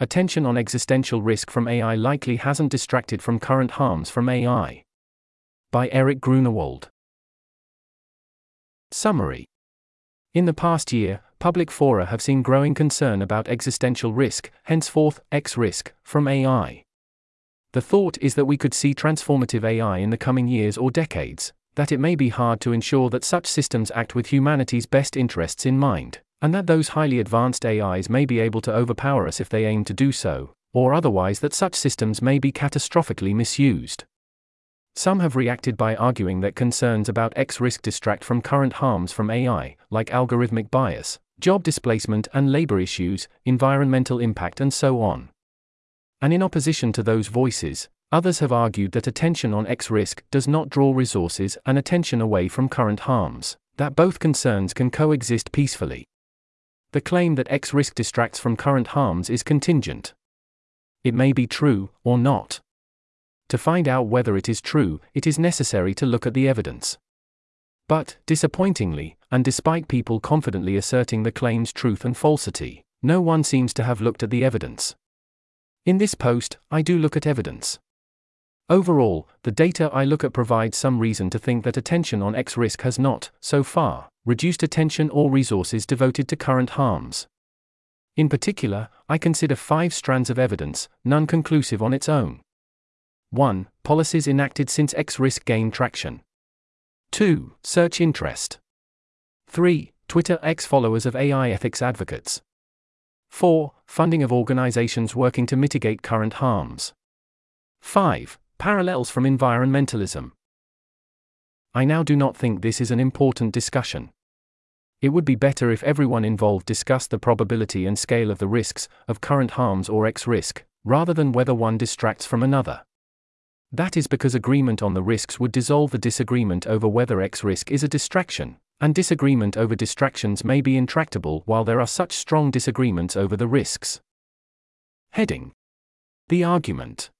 attention on existential risk from AI likely hasn't distracted from current harms from AI. By Erich Grunewald. Summary In the past year, public fora have seen growing concern about existential risk, henceforth, X risk, from AI. The thought is that we could see transformative AI in the coming years or decades, that it may be hard to ensure that such systems act with humanity's best interests in mind, and that those highly advanced AIs may be able to overpower us if they aim to do so, or otherwise that such systems may be catastrophically misused. Some have reacted by arguing that concerns about X risk distract from current harms from AI, like algorithmic bias, job displacement and labor issues, environmental impact, and so on. And in opposition to those voices, Others have argued that attention on X risk does not draw resources and attention away from current harms, that both concerns can coexist peacefully. The claim that X risk distracts from current harms is contingent. It may be true, or not. To find out whether it is true, it is necessary to look at the evidence. But, disappointingly, and despite people confidently asserting the claim's truth and falsity, no one seems to have looked at the evidence. In this post, I do look at evidence. Overall, the data I look at provides some reason to think that attention on X risk has not, so far, reduced attention or resources devoted to current harms. In particular, I consider five strands of evidence, none conclusive on its own. 1. Policies enacted since X risk gained traction. 2. Search interest. 3. Twitter X followers of AI ethics advocates. 4. Funding of organizations working to mitigate current harms. 5. Parallels from environmentalism. I now do not think this is an important discussion. It would be better if everyone involved discussed the probability and scale of the risks of current harms or X risk, rather than whether one distracts from another. That is because agreement on the risks would dissolve the disagreement over whether X risk is a distraction, and disagreement over distractions may be intractable while there are such strong disagreements over the risks. Heading The Argument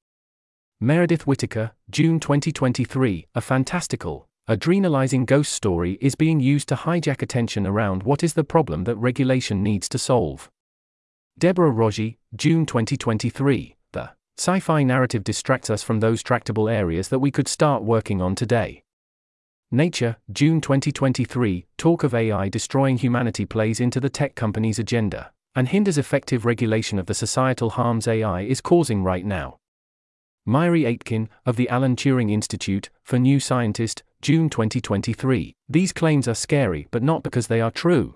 Meredith Whittaker, June 2023, a fantastical, adrenalizing ghost story is being used to hijack attention around what is the problem that regulation needs to solve. Deborah Raji, June 2023, the sci fi narrative distracts us from those tractable areas that we could start working on today. Nature, June 2023, talk of AI destroying humanity plays into the tech company's agenda and hinders effective regulation of the societal harms AI is causing right now. Mhairi Aitken, of the Alan Turing Institute, for New Scientist, June 2023. These claims are scary but not because they are true.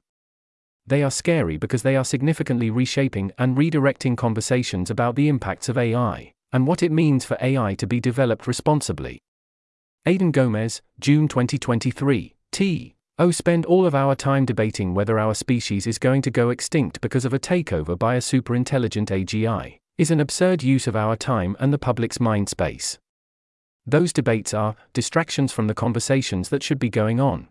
They are scary because they are significantly reshaping and redirecting conversations about the impacts of AI, and what it means for AI to be developed responsibly. Aidan Gomez, June 2023. T. Oh, spend all of our time debating whether our species is going to go extinct because of a takeover by a superintelligent AGI is an absurd use of our time and the public's mind space. Those debates are distractions from the conversations that should be going on.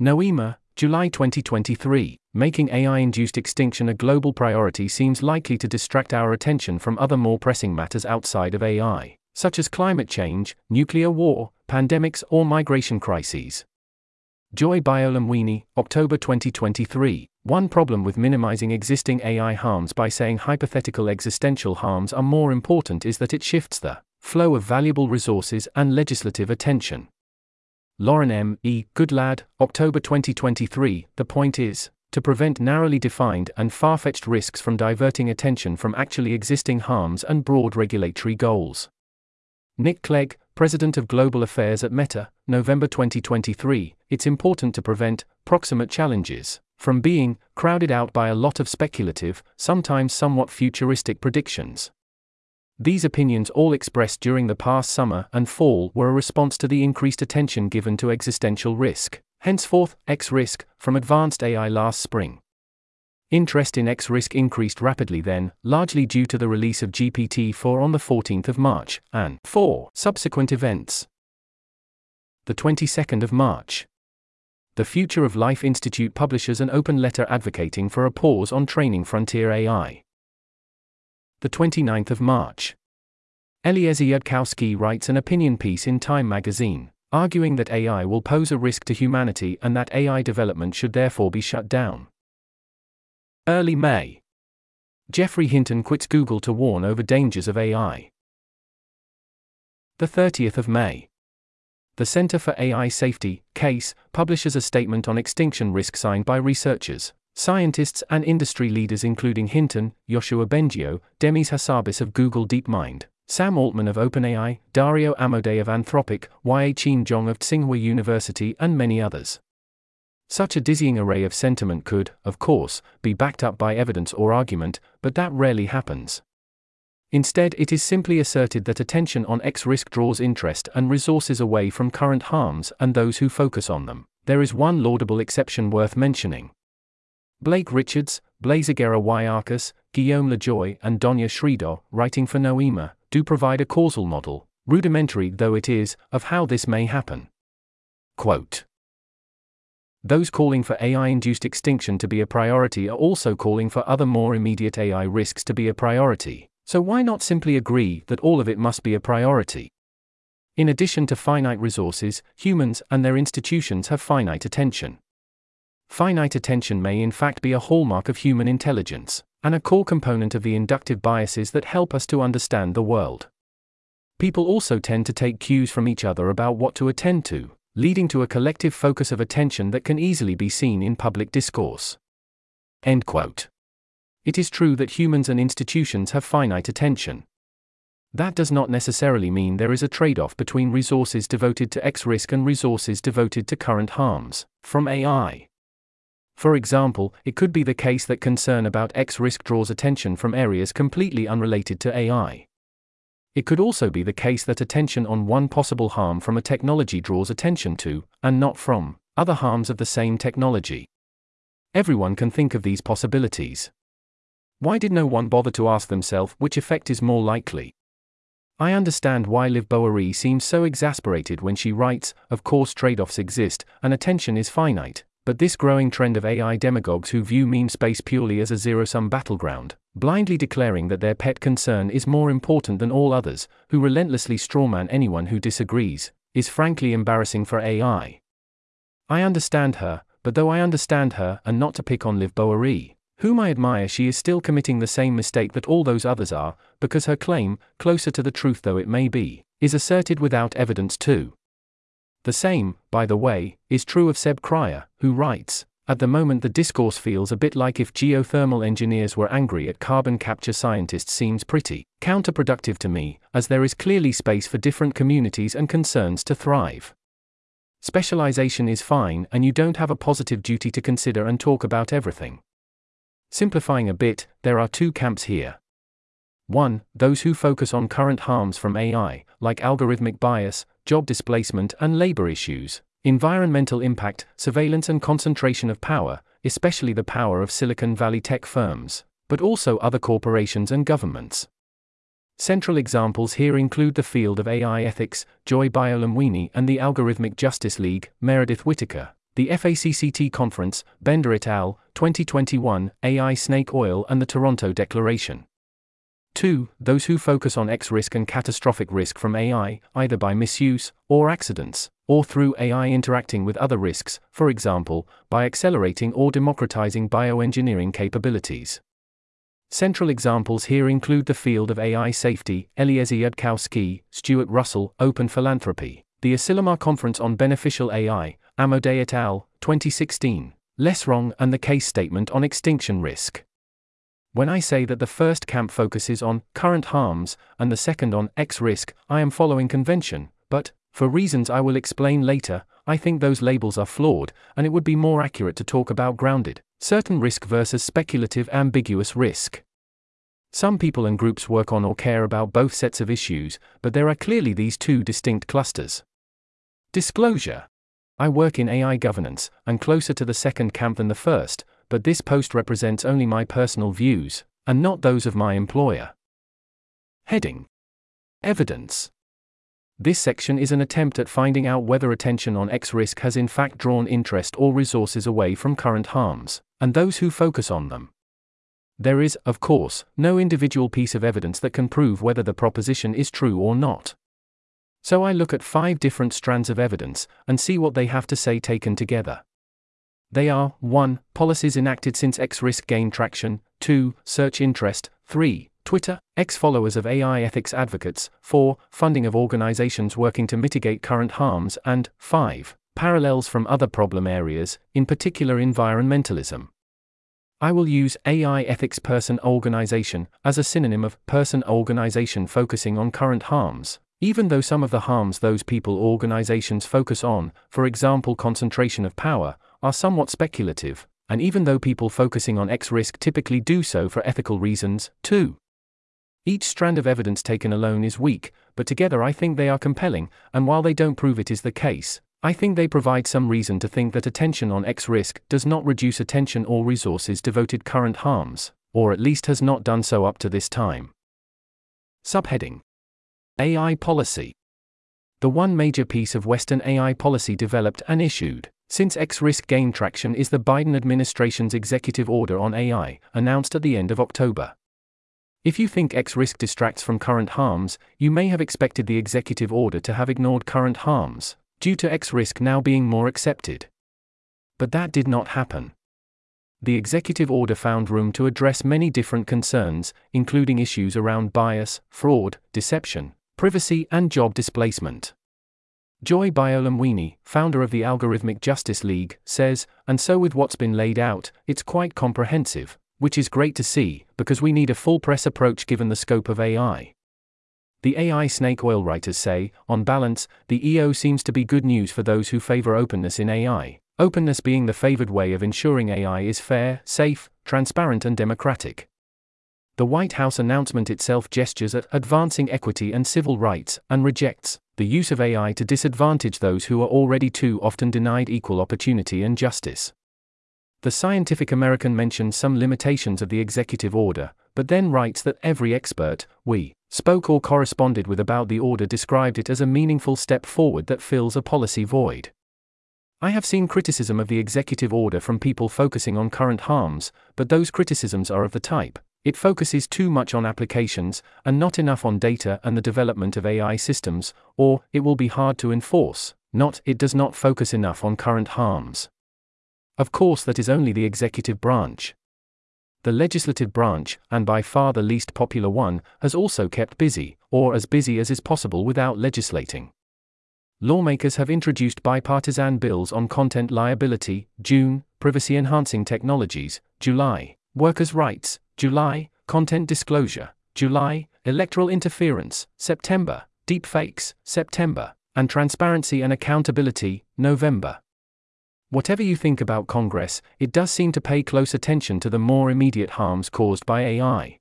Noema, July 2023, making AI induced extinction a global priority seems likely to distract our attention from other more pressing matters outside of AI, such as climate change, nuclear war, pandemics, or migration crises. Joy Buolamwini, October 2023. One problem with minimizing existing AI harms by saying hypothetical existential harms are more important is that it shifts the flow of valuable resources and legislative attention. Lauren M. E. Goodlad, October 2023. The point is to prevent narrowly defined and far fetched risks from diverting attention from actually existing harms and broad regulatory goals. Nick Clegg, President of Global Affairs at Meta, November 2023, it's important to prevent proximate challenges from being crowded out by a lot of speculative, sometimes somewhat futuristic predictions. These opinions, all expressed during the past summer and fall, were a response to the increased attention given to existential risk, henceforth, X risk, from advanced AI last spring. Interest in X risk increased rapidly then, largely due to the release of GPT 4 on the 14th of March, and 4 subsequent events. The 22nd of March. The Future of Life Institute publishes an open letter advocating for a pause on training frontier AI. The 29th of March. Eliezer Yudkowsky writes an opinion piece in Time magazine, arguing that AI will pose a risk to humanity and that AI development should therefore be shut down. Early May. Geoffrey Hinton quits Google to warn over dangers of AI. The 30th of May. The Center for AI Safety, CAIS, publishes a statement on extinction risk signed by researchers, scientists, and industry leaders including Hinton, Yoshua Bengio, Demis Hassabis of Google DeepMind, Sam Altman of OpenAI, Dario Amodei of Anthropic, Ya-Qin Zhang of Tsinghua University, and many others. Such a dizzying array of sentiment could, of course, be backed up by evidence or argument, but that rarely happens. Instead, it is simply asserted that attention on X risk draws interest and resources away from current harms and those who focus on them. There is one laudable exception worth mentioning. Blake Richards, Blaise Agüera y Arcas, Guillaume Lajoie, and Dhanya Sridhar, writing for Noema, do provide a causal model, rudimentary though it is, of how this may happen. Quote Those calling for AI induced extinction to be a priority are also calling for other more immediate AI risks to be a priority. So why not simply agree that all of it must be a priority? In addition to finite resources, humans and their institutions have finite attention. Finite attention may in fact be a hallmark of human intelligence, and a core component of the inductive biases that help us to understand the world. People also tend to take cues from each other about what to attend to, leading to a collective focus of attention that can easily be seen in public discourse. End quote. It is true that humans and institutions have finite attention. That does not necessarily mean there is a trade off between resources devoted to X risk and resources devoted to current harms, from AI. For example, it could be the case that concern about X risk draws attention from areas completely unrelated to AI. It could also be the case that attention on one possible harm from a technology draws attention to, and not from, other harms of the same technology. Everyone can think of these possibilities. Why did no one bother to ask themselves which effect is more likely? I understand why Liv Boeree seems so exasperated when she writes, of course trade offs exist, and attention is finite, but this growing trend of AI demagogues who view meme space purely as a zero sum battleground, blindly declaring that their pet concern is more important than all others, who relentlessly strawman anyone who disagrees, is frankly embarrassing for AI. I understand her, but though I understand her, and not to pick on Liv Boeree, whom I admire, she is still committing the same mistake that all those others are, because her claim, closer to the truth though it may be, is asserted without evidence too. The same, by the way, is true of Seb Krier, who writes At the moment, the discourse feels a bit like if geothermal engineers were angry at carbon capture scientists, seems pretty counterproductive to me, as there is clearly space for different communities and concerns to thrive. Specialization is fine, and you don't have a positive duty to consider and talk about everything. Simplifying a bit, there are two camps here. 1. Those who focus on current harms from AI, like algorithmic bias, job displacement, and labor issues, environmental impact, surveillance, and concentration of power, especially the power of Silicon Valley tech firms, but also other corporations and governments. Central examples here include the field of AI ethics, Joy Buolamwini, and the Algorithmic Justice League, Meredith Whittaker. The FACCT Conference, Bender et al., 2021, AI Snake Oil and the Toronto Declaration. 2. Those who focus on X risk and catastrophic risk from AI, either by misuse, or accidents, or through AI interacting with other risks, for example, by accelerating or democratizing bioengineering capabilities. Central examples here include the field of AI safety, Eliezer Yudkowsky, Stuart Russell, Open Philanthropy, the Asilomar Conference on Beneficial AI, Amodei et al., 2016, Less Wrong, and the CAIS statement on extinction risk. When I say that the first camp focuses on current harms and the second on X risk, I am following convention, but, for reasons I will explain later, I think those labels are flawed, and it would be more accurate to talk about grounded, certain risk versus speculative ambiguous risk. Some people and groups work on or care about both sets of issues, but there are clearly these two distinct clusters. Disclosure I work in AI governance, and closer to the second camp than the first, but this post represents only my personal views, and not those of my employer. Heading Evidence This section is an attempt at finding out whether attention on X risk has in fact drawn interest or resources away from current harms, and those who focus on them. There is, of course, no individual piece of evidence that can prove whether the proposition is true or not. So I look at five different strands of evidence and see what they have to say taken together. They are 1. Policies enacted since X risk gained traction, 2. Search interest, 3. Twitter, X followers of AI ethics advocates, 4. Funding of organizations working to mitigate current harms, and 5. Parallels from other problem areas, in particular environmentalism. I will use AI ethics person organization as a synonym of person organization focusing on current harms, even though some of the harms those people organizations focus on, for example concentration of power, are somewhat speculative, and even though people focusing on X risk typically do so for ethical reasons, too. Each strand of evidence taken alone is weak, but together I think they are compelling, and while they don't prove it is the case, I think they provide some reason to think that attention on X risk does not reduce attention or resources devoted current harms, or at least has not done so up to this time. Subheading AI Policy The one major piece of Western AI policy developed and issued since X risk gained traction is the Biden administration's executive order on AI, announced at the end of October. If you think X risk distracts from current harms, you may have expected the executive order to have ignored current harms, due to X risk now being more accepted. But that did not happen. The executive order found room to address many different concerns, including issues around bias, fraud, deception, privacy, and job displacement. Joy Buolamwini, founder of the Algorithmic Justice League, says, and so with what's been laid out, it's quite comprehensive, which is great to see, because we need a full press approach given the scope of AI. The AI snake oil writers say, on balance, the EO seems to be good news for those who favor openness in AI, openness being the favored way of ensuring AI is fair, safe, transparent, and democratic. The White House announcement itself gestures at advancing equity and civil rights and rejects the use of AI to disadvantage those who are already too often denied equal opportunity and justice. The Scientific American mentions some limitations of the executive order, but then writes that every expert, we, spoke or corresponded with about the order described it as a meaningful step forward that fills a policy void. I have seen criticism of the executive order from people focusing on current harms, but those criticisms are of the type it focuses too much on applications, and not enough on data and the development of AI systems, or it will be hard to enforce, not it does not focus enough on current harms. Of course, that is only the executive branch. The legislative branch, and by far the least popular one, has also kept busy, or as busy as is possible without legislating. Lawmakers have introduced bipartisan bills on content liability, June, privacy enhancing technologies, July, workers' rights, July, content disclosure, July, electoral interference, September, deepfakes, September, and transparency and accountability, November. Whatever you think about Congress, it does seem to pay close attention to the more immediate harms caused by AI.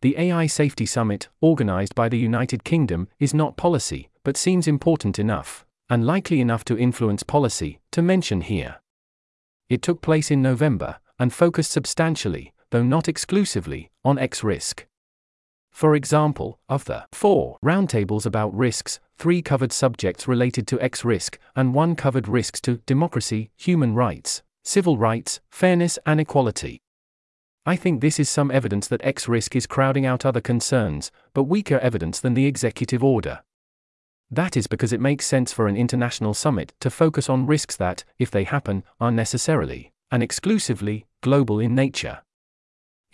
The AI Safety Summit, organized by the United Kingdom, is not policy, but seems important enough, and likely enough to influence policy, to mention here. It took place in November, and focused substantially, though not exclusively, on X risk. For example, of the four roundtables about risks, three covered subjects related to X risk, and one covered risks to democracy, human rights, civil rights, fairness, and equality. I think this is some evidence that X risk is crowding out other concerns, but weaker evidence than the executive order. That is because it makes sense for an international summit to focus on risks that, if they happen, are necessarily, and exclusively, global in nature.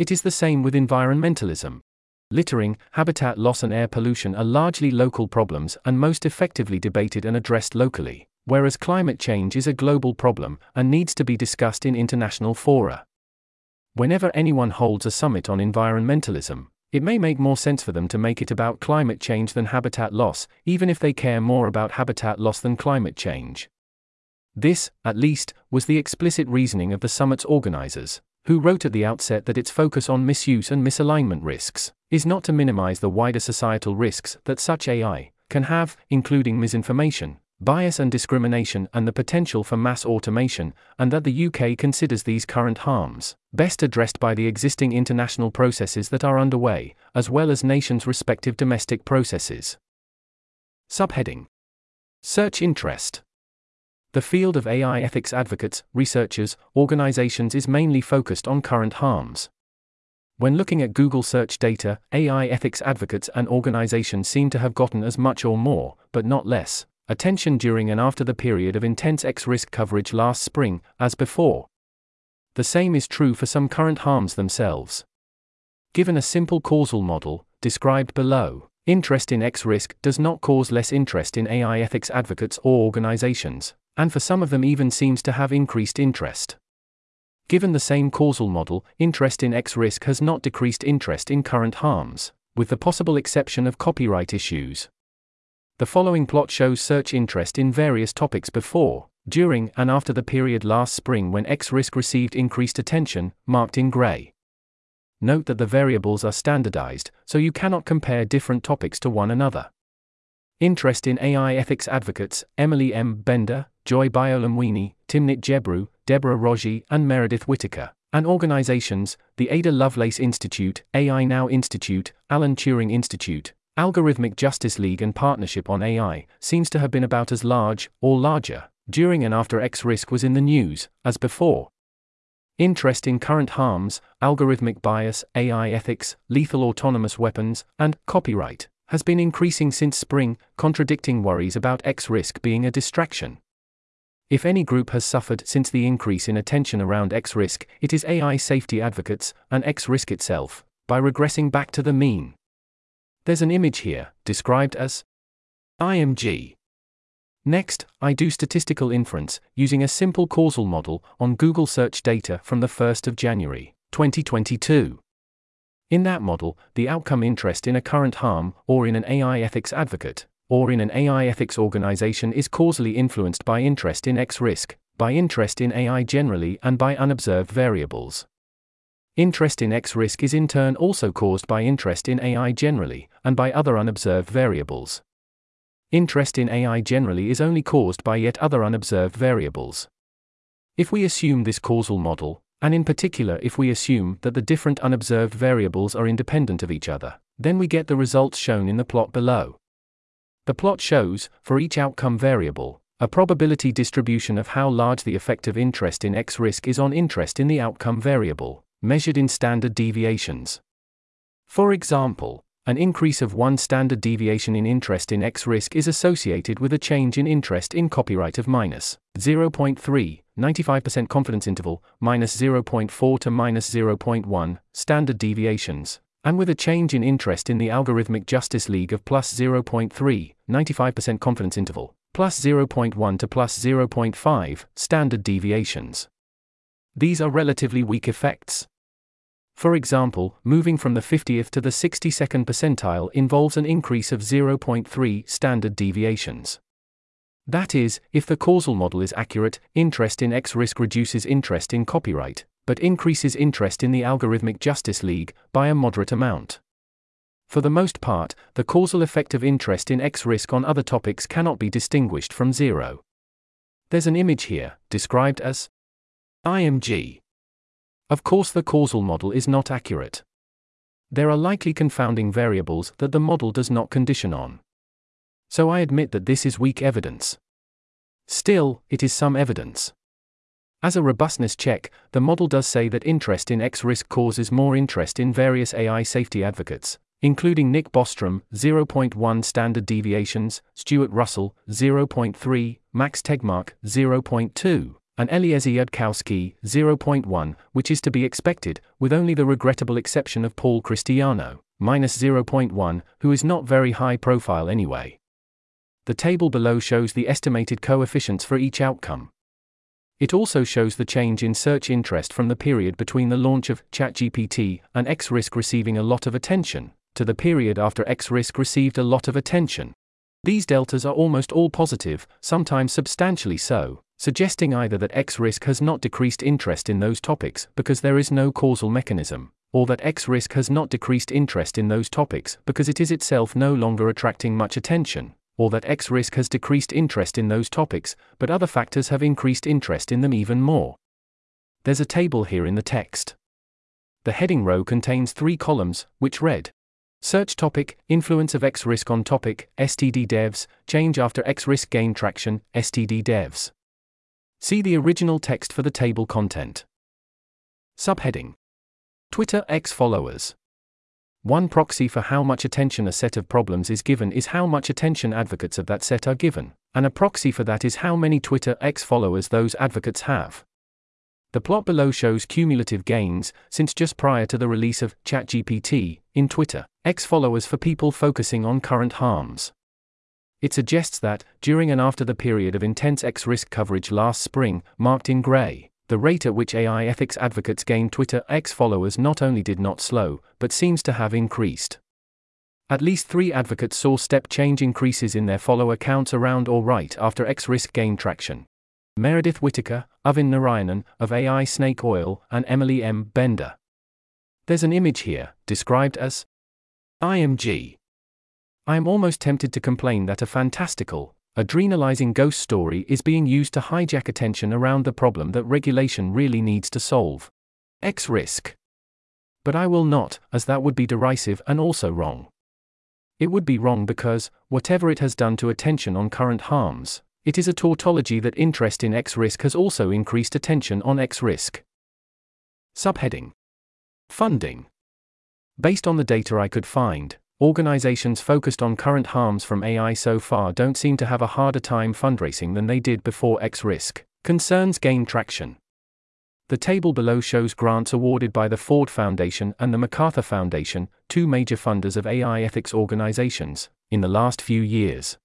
It is the same with environmentalism. Littering, habitat loss, and air pollution are largely local problems and most effectively debated and addressed locally, whereas climate change is a global problem and needs to be discussed in international fora. Whenever anyone holds a summit on environmentalism, it may make more sense for them to make it about climate change than habitat loss, even if they care more about habitat loss than climate change. This, at least, was the explicit reasoning of the summit's organizers who wrote at the outset that its focus on misuse and misalignment risks is not to minimize the wider societal risks that such AI can have, including misinformation, bias and discrimination, and the potential for mass automation, and that the UK considers these current harms best addressed by the existing international processes that are underway, as well as nations' respective domestic processes. Subheading Search Interest the field of AI ethics advocates, researchers, organizations is mainly focused on current harms. When looking at Google search data, AI ethics advocates and organizations seem to have gotten as much or more, but not less, attention during and after the period of intense X risk coverage last spring, as before. The same is true for some current harms themselves. Given a simple causal model, described below, interest in X risk does not cause less interest in AI ethics advocates or organizations, and for some of them even seems to have increased interest. Given the same causal model, interest in X risk has not decreased interest in current harms, with the possible exception of copyright issues. The following plot shows search interest in various topics before, during, and after the period last spring when X risk received increased attention, marked in gray. Note that the variables are standardized, so you cannot compare different topics to one another. Interest in AI ethics advocates Emily M. Bender, Joy Buolamwini, Timnit Gebru, Deborah Raji, and Meredith Whittaker, and organizations the Ada Lovelace Institute, AI Now Institute, Alan Turing Institute, Algorithmic Justice League, and Partnership on AI seems to have been about as large, or larger, during and after X risk was in the news, as before. Interest in current harms, algorithmic bias, AI ethics, lethal autonomous weapons, and copyright has been increasing since spring, contradicting worries about X risk being a distraction. If any group has suffered since the increase in attention around X risk, it is AI safety advocates and X risk itself, by regressing back to the mean. There's an image here, described as IMG. Next, I do statistical inference using a simple causal model on Google search data from the 1st of January, 2022. In that model, the outcome interest in a current harm, or in an AI ethics advocate, or in an AI ethics organization is causally influenced by interest in X risk, by interest in AI generally, and by unobserved variables. Interest in X risk is in turn also caused by interest in AI generally, and by other unobserved variables. Interest in AI generally is only caused by yet other unobserved variables. If we assume this causal model, and in particular if we assume that the different unobserved variables are independent of each other, then we get the results shown in the plot below. The plot shows, for each outcome variable, a probability distribution of how large the effect of interest in X risk is on interest in the outcome variable, measured in standard deviations. For example, an increase of one standard deviation in interest in X risk is associated with a change in interest in copyright of minus 0.3, 95% confidence interval, minus 0.4 to minus 0.1 standard deviations, and with a change in interest in the Algorithmic Justice League of plus 0.3, 95% confidence interval, plus 0.1 to plus 0.5 standard deviations. These are relatively weak effects. For example, moving from the 50th to the 62nd percentile involves an increase of 0.3 standard deviations. That is, if the causal model is accurate, interest in X risk reduces interest in copyright, but increases interest in the Algorithmic Justice League by a moderate amount. For the most part, the causal effect of interest in X risk on other topics cannot be distinguished from zero. There's an image here, described as IMG. Of course, the causal model is not accurate. There are likely confounding variables that the model does not condition on. So I admit that this is weak evidence. Still, it is some evidence. As a robustness check, the model does say that interest in X risk causes more interest in various AI safety advocates, including Nick Bostrom, 0.1 standard deviations, Stuart Russell, 0.3, Max Tegmark, 0.2, and Eliezer Yudkowsky, 0.1, which is to be expected, with only the regrettable exception of Paul Christiano, minus 0.1, who is not very high profile anyway. The table below shows the estimated coefficients for each outcome. It also shows the change in search interest from the period between the launch of ChatGPT and X risk receiving a lot of attention, to the period after X risk received a lot of attention. These deltas are almost all positive, sometimes substantially so, suggesting either that X risk has not decreased interest in those topics because there is no causal mechanism, or that X risk has not decreased interest in those topics because it is itself no longer attracting much attention, or that X risk has decreased interest in those topics, but other factors have increased interest in them even more. There's a table here in the text. The heading row contains three columns, which read Search topic, influence of X risk on topic, STD devs, change after X risk gain traction, STD devs. See the original text for the table content. Subheading Twitter X followers. One proxy for how much attention a set of problems is given is how much attention advocates of that set are given, and a proxy for that is how many Twitter X followers those advocates have. The plot below shows cumulative gains since just prior to the release of ChatGPT in Twitter X followers for people focusing on current harms. It suggests that, during and after the period of intense X risk coverage last spring, marked in gray, the rate at which AI ethics advocates gain Twitter X followers not only did not slow, but seems to have increased. At least three advocates saw step change increases in their follower counts around or right after X risk gained traction. Meredith Whittaker, Arvind Narayanan, of AI Snake Oil, and Emily M. Bender. There's an image here, described as IMG. I am almost tempted to complain that a fantastical, Adrenalizing ghost story is being used to hijack attention around the problem that regulation really needs to solve. X risk. But I will not, as that would be derisive and also wrong. It would be wrong because, whatever it has done to attention on current harms, it is a tautology that interest in X risk has also increased attention on X risk. Subheading Funding. Based on the data I could find, Organizations focused on current harms from AI so far don't seem to have a harder time fundraising than they did before X risk. Concerns gain traction. The table below shows grants awarded by the Ford Foundation and the MacArthur Foundation, two major funders of AI ethics organizations, in the last few years.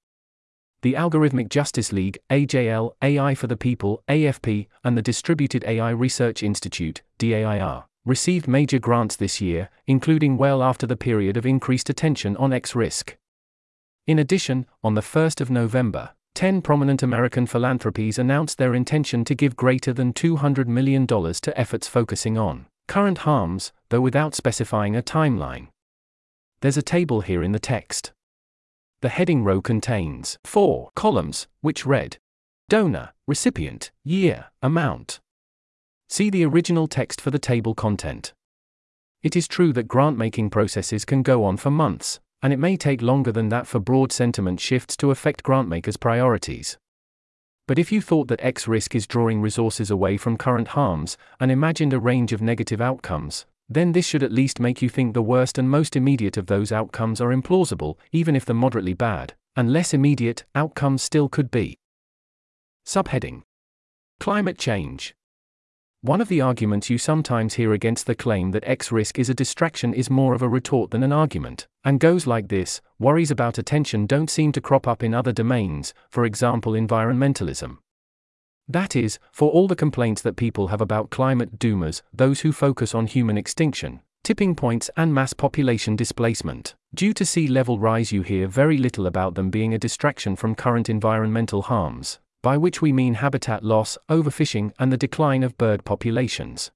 The Algorithmic Justice League, AJL, AI for the People, AFP, and the Distributed AI Research Institute, DAIR, received major grants this year, including well after the period of increased attention on X risk. In addition, on the 1st of November, 10 prominent American philanthropies announced their intention to give greater than $200 million to efforts focusing on current harms, though without specifying a timeline. There's a table here in the text. The heading row contains four columns, which read Donor, Recipient, Year, Amount. See the original text for the table content. It is true that grant making processes can go on for months, and it may take longer than that for broad sentiment shifts to affect grantmakers' priorities. But if you thought that X risk is drawing resources away from current harms, and imagined a range of negative outcomes, then this should at least make you think the worst and most immediate of those outcomes are implausible, even if the moderately bad, and less immediate, outcomes still could be. Subheading Climate Change one of the arguments you sometimes hear against the claim that X risk is a distraction is more of a retort than an argument, and goes like this worries about attention don't seem to crop up in other domains, for example, environmentalism. That is, for all the complaints that people have about climate doomers, those who focus on human extinction, tipping points, and mass population displacement. Due to sea level rise, you hear very little about them being a distraction from current environmental harms by which we mean habitat loss, overfishing, and the decline of bird populations.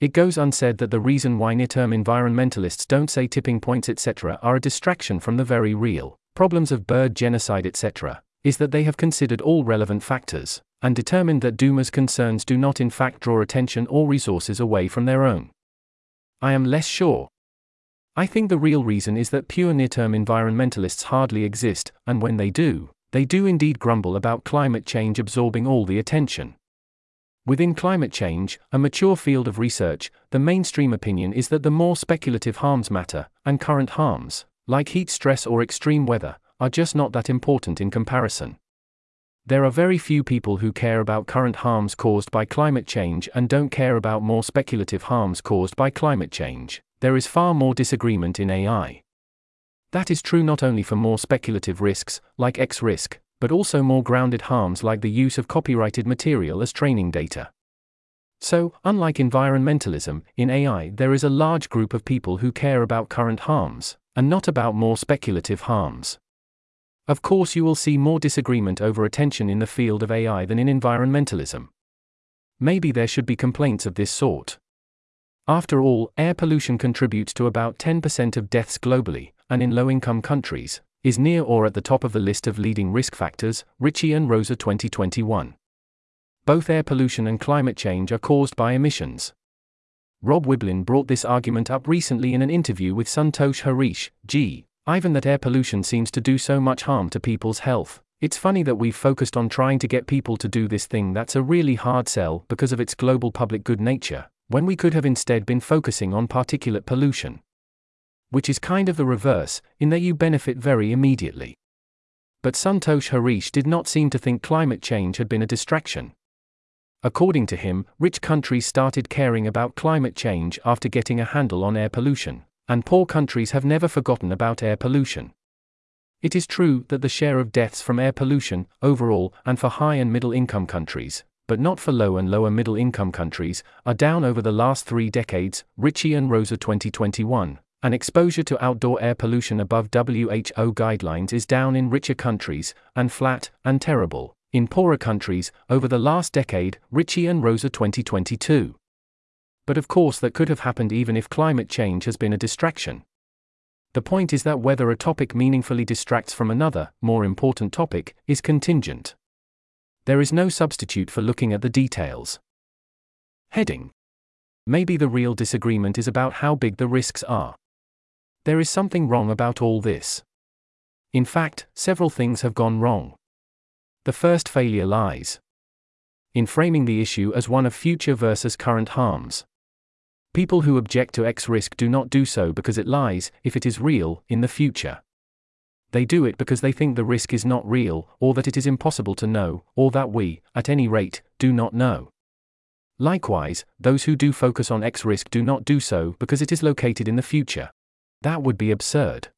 It goes unsaid that the reason why near term environmentalists don't say tipping points, etc., are a distraction from the very real problems of bird genocide, etc., is that they have considered all relevant factors and determined that doomers' concerns do not in fact draw attention or resources away from their own. I am less sure. I think the real reason is that pure near term environmentalists hardly exist, and when they do, they do indeed grumble about climate change absorbing all the attention. Within climate change, a mature field of research, the mainstream opinion is that the more speculative harms matter, and current harms, like heat stress or extreme weather, are just not that important in comparison. There are very few people who care about current harms caused by climate change and don't care about more speculative harms caused by climate change. There is far more disagreement in AI. That is true not only for more speculative risks, like X risk, but also more grounded harms like the use of copyrighted material as training data. So, unlike environmentalism, in AI there is a large group of people who care about current harms, and not about more speculative harms. Of course, you will see more disagreement over attention in the field of AI than in environmentalism. Maybe there should be complaints of this sort. After all, air pollution contributes to about 10% of deaths globally, and in low income countries, is near or at the top of the list of leading risk factors, Ritchie and Roser 2021. Both air pollution and climate change are caused by emissions. Rob Wiblin brought this argument up recently in an interview with Santosh Harish, G. Ivan that air pollution seems to do so much harm to people's health. It's funny that we've focused on trying to get people to do this thing that's a really hard sell because of its global public good nature, when we could have instead been focusing on particulate pollution. which is kind of the reverse, in that you benefit very immediately. But Santosh Harish did not seem to think climate change had been a distraction. According to him, rich countries started caring about climate change after getting a handle on air pollution, and poor countries have never forgotten about air pollution. It is true that the share of deaths from air pollution, overall, and for high and middle income countries, but not for low and lower middle income countries, are down over the last three decades, Ritchie and Roser 2021. An exposure to outdoor air pollution above WHO guidelines is down in richer countries, and flat, and terrible, in poorer countries, over the last decade, Ritchie and Roser 2022. But of course, that could have happened even if climate change has been a distraction. The point is that whether a topic meaningfully distracts from another, more important topic, is contingent. There is no substitute for looking at the details. Heading Maybe the real disagreement is about how big the risks are. There is something wrong about all this. In fact, several things have gone wrong. The first failure lies in framing the issue as one of future versus current harms. People who object to X risk do not do so because it lies, if it is real, in the future. They do it because they think the risk is not real, or that it is impossible to know, or that we, at any rate, do not know. Likewise, those who do focus on X risk do not do so because it is located in the future. That would be absurd.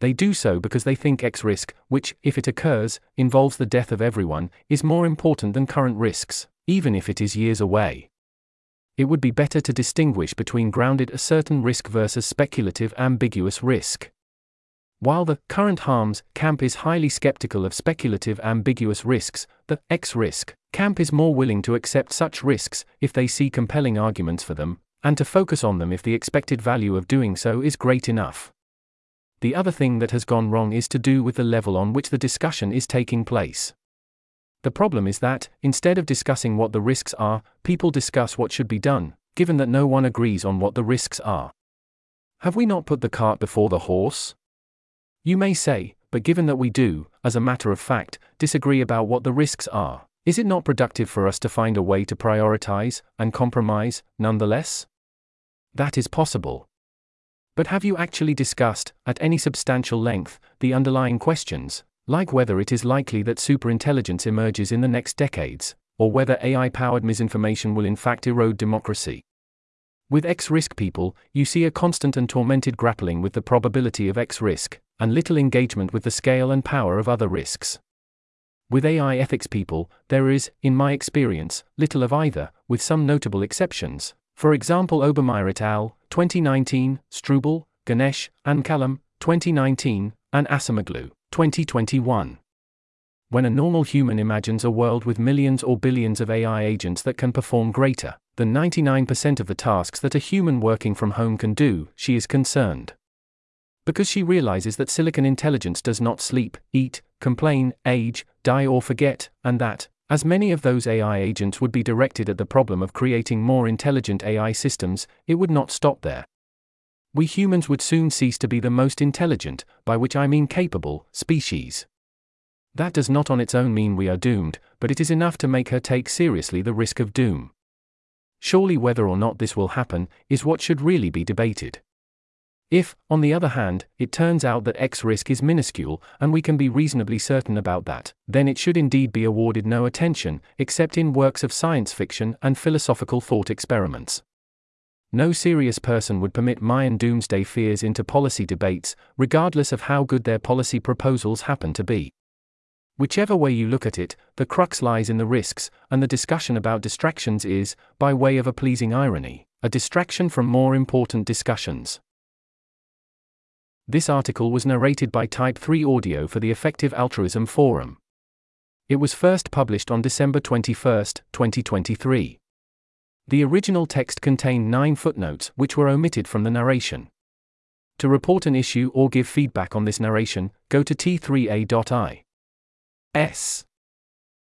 They do so because they think X risk, which, if it occurs, involves the death of everyone, is more important than current risks, even if it is years away. It would be better to distinguish between grounded a certain risk versus speculative ambiguous risk. While the current harms camp is highly skeptical of speculative ambiguous risks, the X risk camp is more willing to accept such risks if they see compelling arguments for them, and to focus on them if the expected value of doing so is great enough. The other thing that has gone wrong is to do with the level on which the discussion is taking place. The problem is that, instead of discussing what the risks are, people discuss what should be done, given that no one agrees on what the risks are. Have we not put the cart before the horse? You may say, but given that we do, as a matter of fact, disagree about what the risks are, is it not productive for us to find a way to prioritize and compromise, nonetheless? That is possible. But have you actually discussed, at any substantial length, the underlying questions, like whether it is likely that superintelligence emerges in the next decades, or whether AI powered misinformation will in fact erode democracy? With X risk people, you see a constant and tormented grappling with the probability of X risk, and little engagement with the scale and power of other risks. With AI ethics people, there is, in my experience, little of either, with some notable exceptions. For example, Obermeyer et al., 2019, Strubell, Ganesh, and Kalam, 2019, and Acemoglu, 2021. When a normal human imagines a world with millions or billions of AI agents that can perform greater than 99% of the tasks that a human working from home can do, she is concerned because she realizes that silicon intelligence does not sleep, eat, complain, age, die, or forget, and that, as many of those AI agents would be directed at the problem of creating more intelligent AI systems, it would not stop there. We humans would soon cease to be the most intelligent, by which I mean capable, species. That does not on its own mean we are doomed, but it is enough to make her take seriously the risk of doom. Surely, whether or not this will happen, is what should really be debated. If, on the other hand, it turns out that X risk is minuscule, and we can be reasonably certain about that, then it should indeed be awarded no attention, except in works of science fiction and philosophical thought experiments. No serious person would permit Mayan doomsday fears into policy debates, regardless of how good their policy proposals happen to be. Whichever way you look at it, the crux lies in the risks, and the discussion about distractions is, by way of a pleasing irony, a distraction from more important discussions. This article was narrated by Type 3 Audio for the Effective Altruism Forum. It was first published on December 21, 2023. The original text contained nine footnotes which were omitted from the narration. To report an issue or give feedback on this narration, go to t3a.i. S.